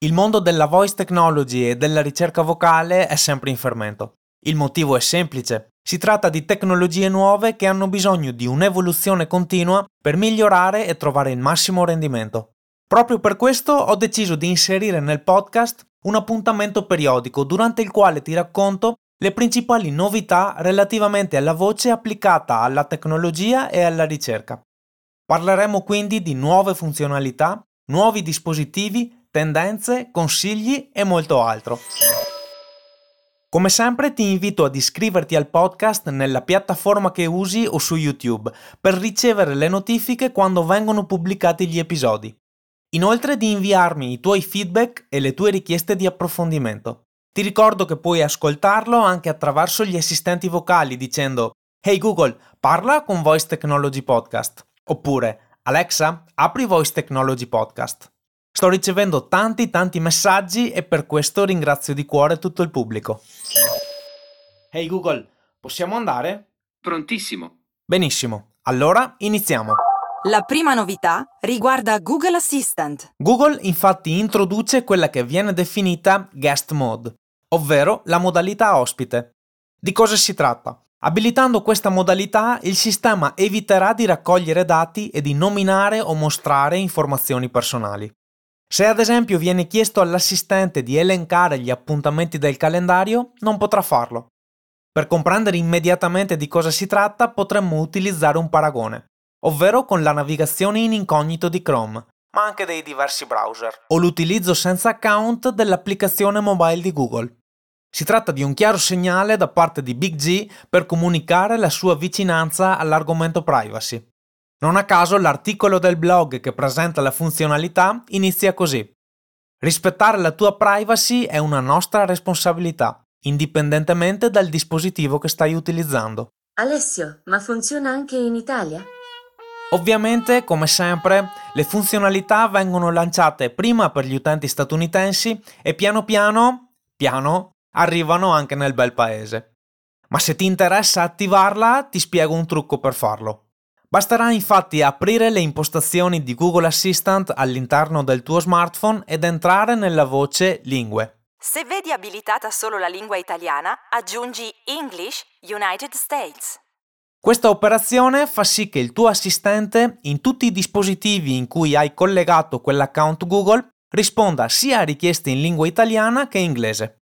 Il mondo della voice technology e della ricerca vocale è sempre in fermento. Il motivo è semplice. Si tratta di tecnologie nuove che hanno bisogno di un'evoluzione continua per migliorare e trovare il massimo rendimento. Proprio per questo ho deciso di inserire nel podcast un appuntamento periodico durante il quale ti racconto le principali novità relativamente alla voce applicata alla tecnologia e alla ricerca. Parleremo quindi di nuove funzionalità, nuovi dispositivi, tendenze, consigli e molto altro. Come sempre ti invito ad iscriverti al podcast nella piattaforma che usi o su YouTube per ricevere le notifiche quando vengono pubblicati gli episodi. Inoltre di inviarmi i tuoi feedback e le tue richieste di approfondimento. Ti ricordo che puoi ascoltarlo anche attraverso gli assistenti vocali dicendo Hey Google, parla con Voice Technology Podcast. Oppure Alexa, apri Voice Technology Podcast. Sto ricevendo tanti tanti messaggi e per questo ringrazio di cuore tutto il pubblico. Hey Google, possiamo andare? Prontissimo. Benissimo, allora iniziamo. La prima novità riguarda Google Assistant. Google infatti introduce quella che viene definita guest mode, ovvero la modalità ospite. Di cosa si tratta? Abilitando questa modalità, il sistema eviterà di raccogliere dati e di nominare o mostrare informazioni personali. Se ad esempio viene chiesto all'assistente di elencare gli appuntamenti del calendario, non potrà farlo. Per comprendere immediatamente di cosa si tratta, potremmo utilizzare un paragone, ovvero con la navigazione in incognito di Chrome, ma anche dei diversi browser, o l'utilizzo senza account dell'applicazione mobile di Google. Si tratta di un chiaro segnale da parte di Big G per comunicare la sua vicinanza all'argomento privacy. Non a caso l'articolo del blog che presenta la funzionalità inizia così. Rispettare la tua privacy è una nostra responsabilità, indipendentemente dal dispositivo che stai utilizzando. Alessio, ma funziona anche in Italia? Ovviamente, come sempre, le funzionalità vengono lanciate prima per gli utenti statunitensi e piano piano, piano, arrivano anche nel bel paese. Ma se ti interessa attivarla, ti spiego un trucco per farlo. Basterà infatti aprire le impostazioni di Google Assistant all'interno del tuo smartphone ed entrare nella voce Lingue. Se vedi abilitata solo la lingua italiana, aggiungi English United States. Questa operazione fa sì che il tuo assistente, in tutti i dispositivi in cui hai collegato quell'account Google, risponda sia a richieste in lingua italiana che inglese.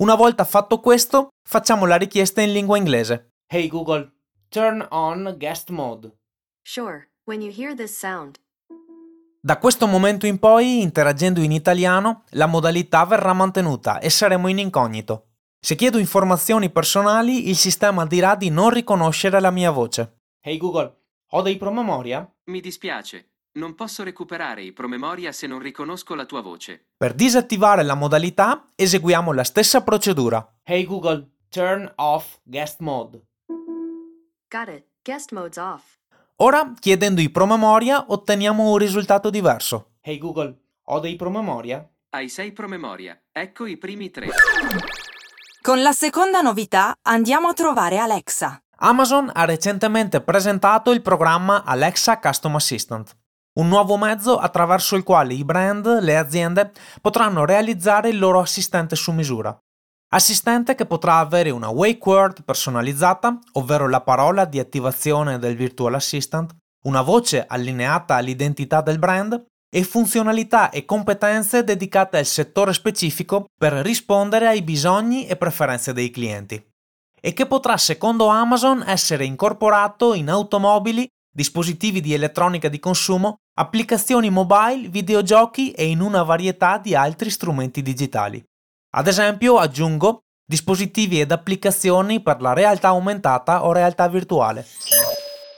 Una volta fatto questo, facciamo la richiesta in lingua inglese. Hey Google, turn on guest mode. Sure, when you hear this sound. Da questo momento in poi, interagendo in italiano, la modalità verrà mantenuta e saremo in incognito. Se chiedo informazioni personali, il sistema dirà di non riconoscere la mia voce. Hey Google, ho dei promemoria? Mi dispiace. Non posso recuperare i promemoria se non riconosco la tua voce. Per disattivare la modalità, eseguiamo la stessa procedura. Hey Google, turn off guest mode. Ora, chiedendo i promemoria, otteniamo un risultato diverso. Hey Google, ho dei promemoria? Hai sei promemoria. Ecco i primi tre. Con la seconda novità andiamo a trovare Alexa. Amazon ha recentemente presentato il programma Alexa Custom Assistant, un nuovo mezzo attraverso il quale i brand, le aziende, potranno realizzare il loro assistente su misura. Assistente che potrà avere una wake word personalizzata, ovvero la parola di attivazione del virtual assistant, una voce allineata all'identità del brand e funzionalità e competenze dedicate al settore specifico per rispondere ai bisogni e preferenze dei clienti. E che potrà, secondo Amazon, essere incorporato in automobili, dispositivi di elettronica di consumo, applicazioni mobile, videogiochi e in una varietà di altri strumenti digitali. Ad esempio, aggiungo dispositivi ed applicazioni per la realtà aumentata o realtà virtuale.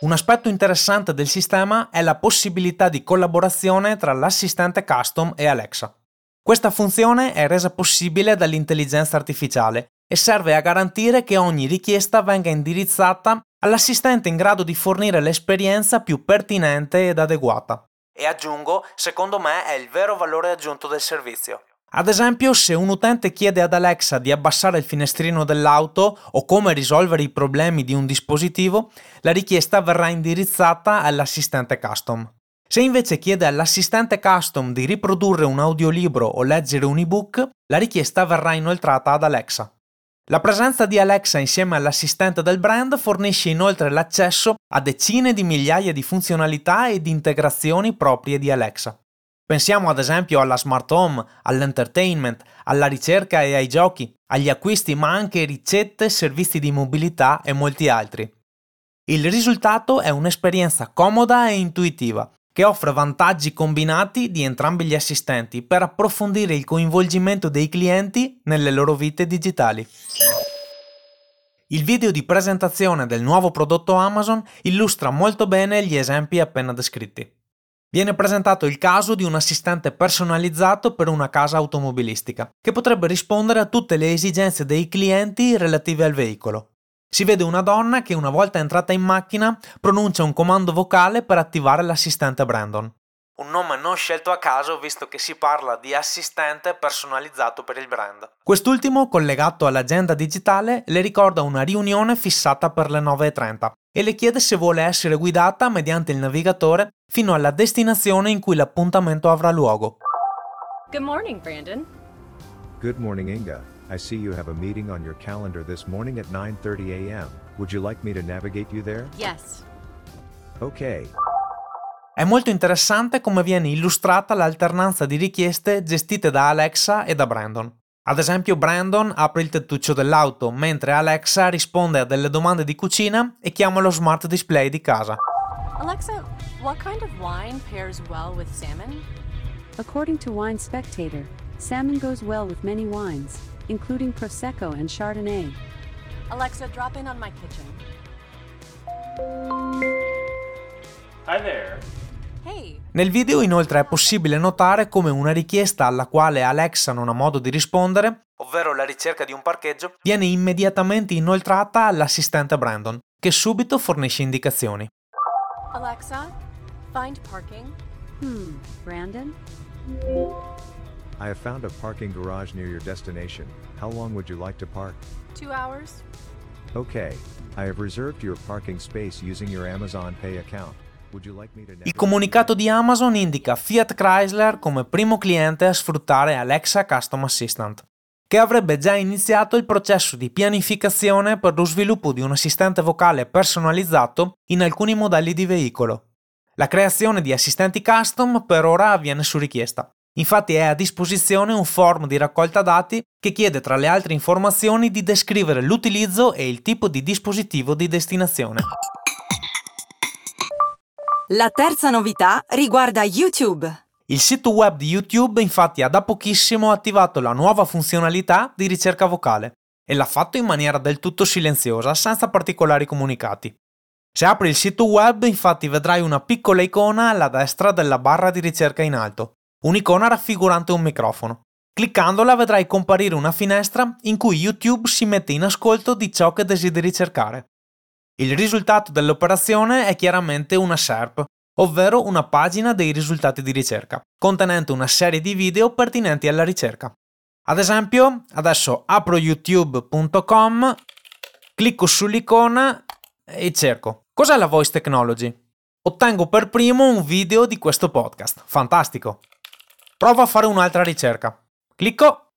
Un aspetto interessante del sistema è la possibilità di collaborazione tra l'assistente custom e Alexa. Questa funzione è resa possibile dall'intelligenza artificiale e serve a garantire che ogni richiesta venga indirizzata all'assistente in grado di fornire l'esperienza più pertinente ed adeguata. E aggiungo, secondo me è il vero valore aggiunto del servizio. Ad esempio, se un utente chiede ad Alexa di abbassare il finestrino dell'auto o come risolvere i problemi di un dispositivo, la richiesta verrà indirizzata all'assistente custom. Se invece chiede all'assistente custom di riprodurre un audiolibro o leggere un ebook, la richiesta verrà inoltrata ad Alexa. La presenza di Alexa insieme all'assistente del brand fornisce inoltre l'accesso a decine di migliaia di funzionalità ed integrazioni proprie di Alexa. Pensiamo ad esempio alla smart home, all'entertainment, alla ricerca e ai giochi, agli acquisti ma anche ricette, servizi di mobilità e molti altri. Il risultato è un'esperienza comoda e intuitiva, che offre vantaggi combinati di entrambi gli assistenti per approfondire il coinvolgimento dei clienti nelle loro vite digitali. Il video di presentazione del nuovo prodotto Amazon illustra molto bene gli esempi appena descritti. Viene presentato il caso di un assistente personalizzato per una casa automobilistica, che potrebbe rispondere a tutte le esigenze dei clienti relative al veicolo, si vede una donna che una volta entrata in macchina pronuncia un comando vocale per attivare l'assistente Brandon. Un nome non scelto a caso visto che si parla di assistente personalizzato per il brand. Quest'ultimo, collegato all'agenda digitale, le ricorda una riunione fissata per le 9.30 e le chiede se vuole essere guidata mediante il navigatore fino alla destinazione in cui l'appuntamento avrà luogo. Good morning, Brandon. Good morning, Inga. I see you have a meeting on your calendar this morning at 9:30 a.m. Would you like me to navigate you there? Yes. Okay. È molto interessante come viene illustrata l'alternanza di richieste gestite da Alexa e da Brandon. Ad esempio, Brandon apre il tettuccio dell'auto, mentre Alexa risponde a delle domande di cucina e chiama lo smart display di casa. Alexa, what kind of wine pairs well with salmon? According to Wine Spectator, salmon goes well with many wines, including Prosecco and Chardonnay. Alexa, drop in on my kitchen. Hi there. Hey, Nel video inoltre è possibile notare come una richiesta alla quale Alexa non ha modo di rispondere, ovvero la ricerca di un parcheggio, viene immediatamente inoltrata all'assistente Brandon, che subito fornisce indicazioni. Alexa, find parking. Hmm, Brandon? I have found a parking garage near your destination. How long would you like to park? Two hours. Okay. I have reserved your parking space using your Amazon Pay account. Il comunicato di Amazon indica Fiat Chrysler come primo cliente a sfruttare Alexa Custom Assistant, che avrebbe già iniziato il processo di pianificazione per lo sviluppo di un assistente vocale personalizzato in alcuni modelli di veicolo. La creazione di assistenti custom per ora avviene su richiesta. Infatti è a disposizione un form di raccolta dati che chiede tra le altre informazioni di descrivere l'utilizzo e il tipo di dispositivo di destinazione. La terza novità riguarda YouTube. Il sito web di YouTube infatti ha da pochissimo attivato la nuova funzionalità di ricerca vocale e l'ha fatto in maniera del tutto silenziosa, senza particolari comunicati. Se apri il sito web infatti vedrai una piccola icona alla destra della barra di ricerca in alto, un'icona raffigurante un microfono. Cliccandola vedrai comparire una finestra in cui YouTube si mette in ascolto di ciò che desideri cercare. Il risultato dell'operazione è chiaramente una SERP, ovvero una pagina dei risultati di ricerca, contenente una serie di video pertinenti alla ricerca. Ad esempio, adesso apro youtube.com, clicco sull'icona e cerco. Cos'è la voice technology? Ottengo per primo un video di questo podcast. Fantastico. Provo a fare un'altra ricerca. Clicco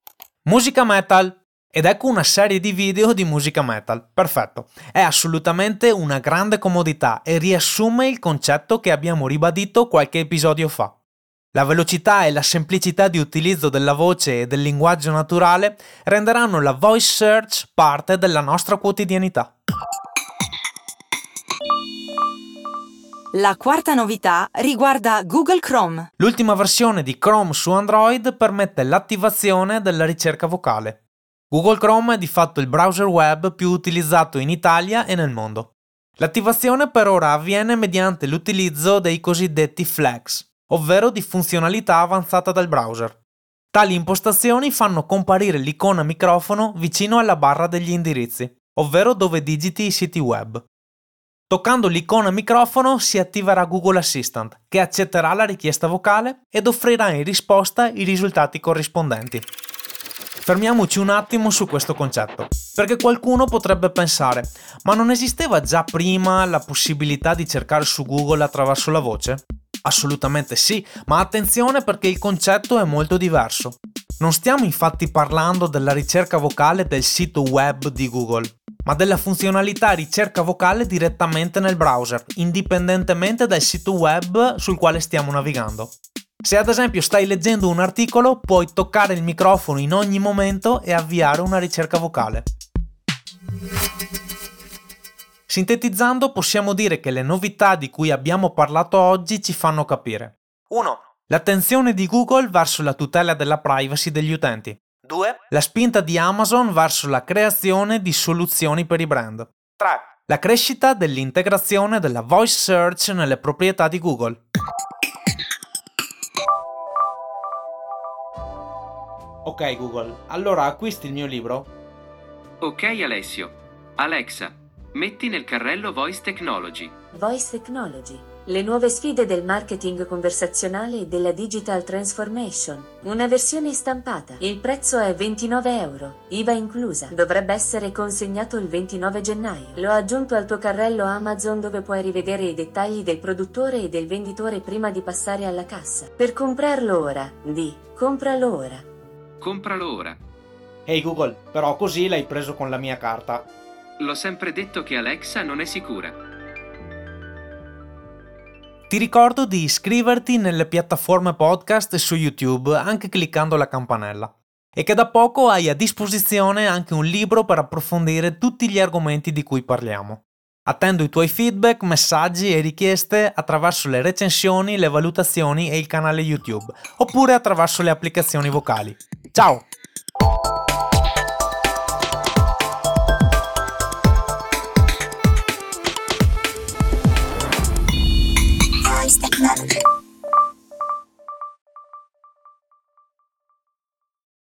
musica metal ed ecco una serie di video di musica metal. Perfetto. È assolutamente una grande comodità e riassume il concetto che abbiamo ribadito qualche episodio fa. La velocità e la semplicità di utilizzo della voce e del linguaggio naturale renderanno la voice search parte della nostra quotidianità. La quarta novità riguarda Google Chrome. L'ultima versione di Chrome su Android permette l'attivazione della ricerca vocale. Google Chrome è di fatto il browser web più utilizzato in Italia e nel mondo. L'attivazione per ora avviene mediante l'utilizzo dei cosiddetti flags, ovvero di funzionalità avanzata del browser. Tali impostazioni fanno comparire l'icona microfono vicino alla barra degli indirizzi, ovvero dove digiti i siti web. Toccando l'icona microfono si attiverà Google Assistant, che accetterà la richiesta vocale ed offrirà in risposta i risultati corrispondenti. Fermiamoci un attimo su questo concetto, perché qualcuno potrebbe pensare, ma non esisteva già prima la possibilità di cercare su Google attraverso la voce? Assolutamente sì, ma attenzione perché il concetto è molto diverso. Non stiamo infatti parlando della ricerca vocale del sito web di Google, ma della funzionalità ricerca vocale direttamente nel browser, indipendentemente dal sito web sul quale stiamo navigando. Se ad esempio stai leggendo un articolo, puoi toccare il microfono in ogni momento e avviare una ricerca vocale. Sintetizzando, possiamo dire che le novità di cui abbiamo parlato oggi ci fanno capire 1. L'attenzione di Google verso la tutela della privacy degli utenti. 2. La spinta di Amazon verso la creazione di soluzioni per i brand. 3. La crescita dell'integrazione della voice search nelle proprietà di Google. Ok Google, allora acquisti il mio libro? Ok Alessio. Alexa, metti nel carrello Voice Technology. Voice Technology. Le nuove sfide del marketing conversazionale e della digital transformation. Una versione stampata. Il prezzo è 29 euro, IVA inclusa. Dovrebbe essere consegnato il 29 gennaio. L'ho aggiunto al tuo carrello Amazon dove puoi rivedere i dettagli del produttore e del venditore prima di passare alla cassa. Per comprarlo ora, di compralo ora. Compralo ora. Ehi Google, però così l'hai preso con la mia carta. L'ho sempre detto che Alexa non è sicura. Ti ricordo di iscriverti nelle piattaforme podcast su YouTube anche cliccando la campanella e che da poco hai a disposizione anche un libro per approfondire tutti gli argomenti di cui parliamo. Attendo i tuoi feedback, messaggi e richieste attraverso le recensioni, le valutazioni e il canale YouTube, oppure attraverso le applicazioni vocali. Chao.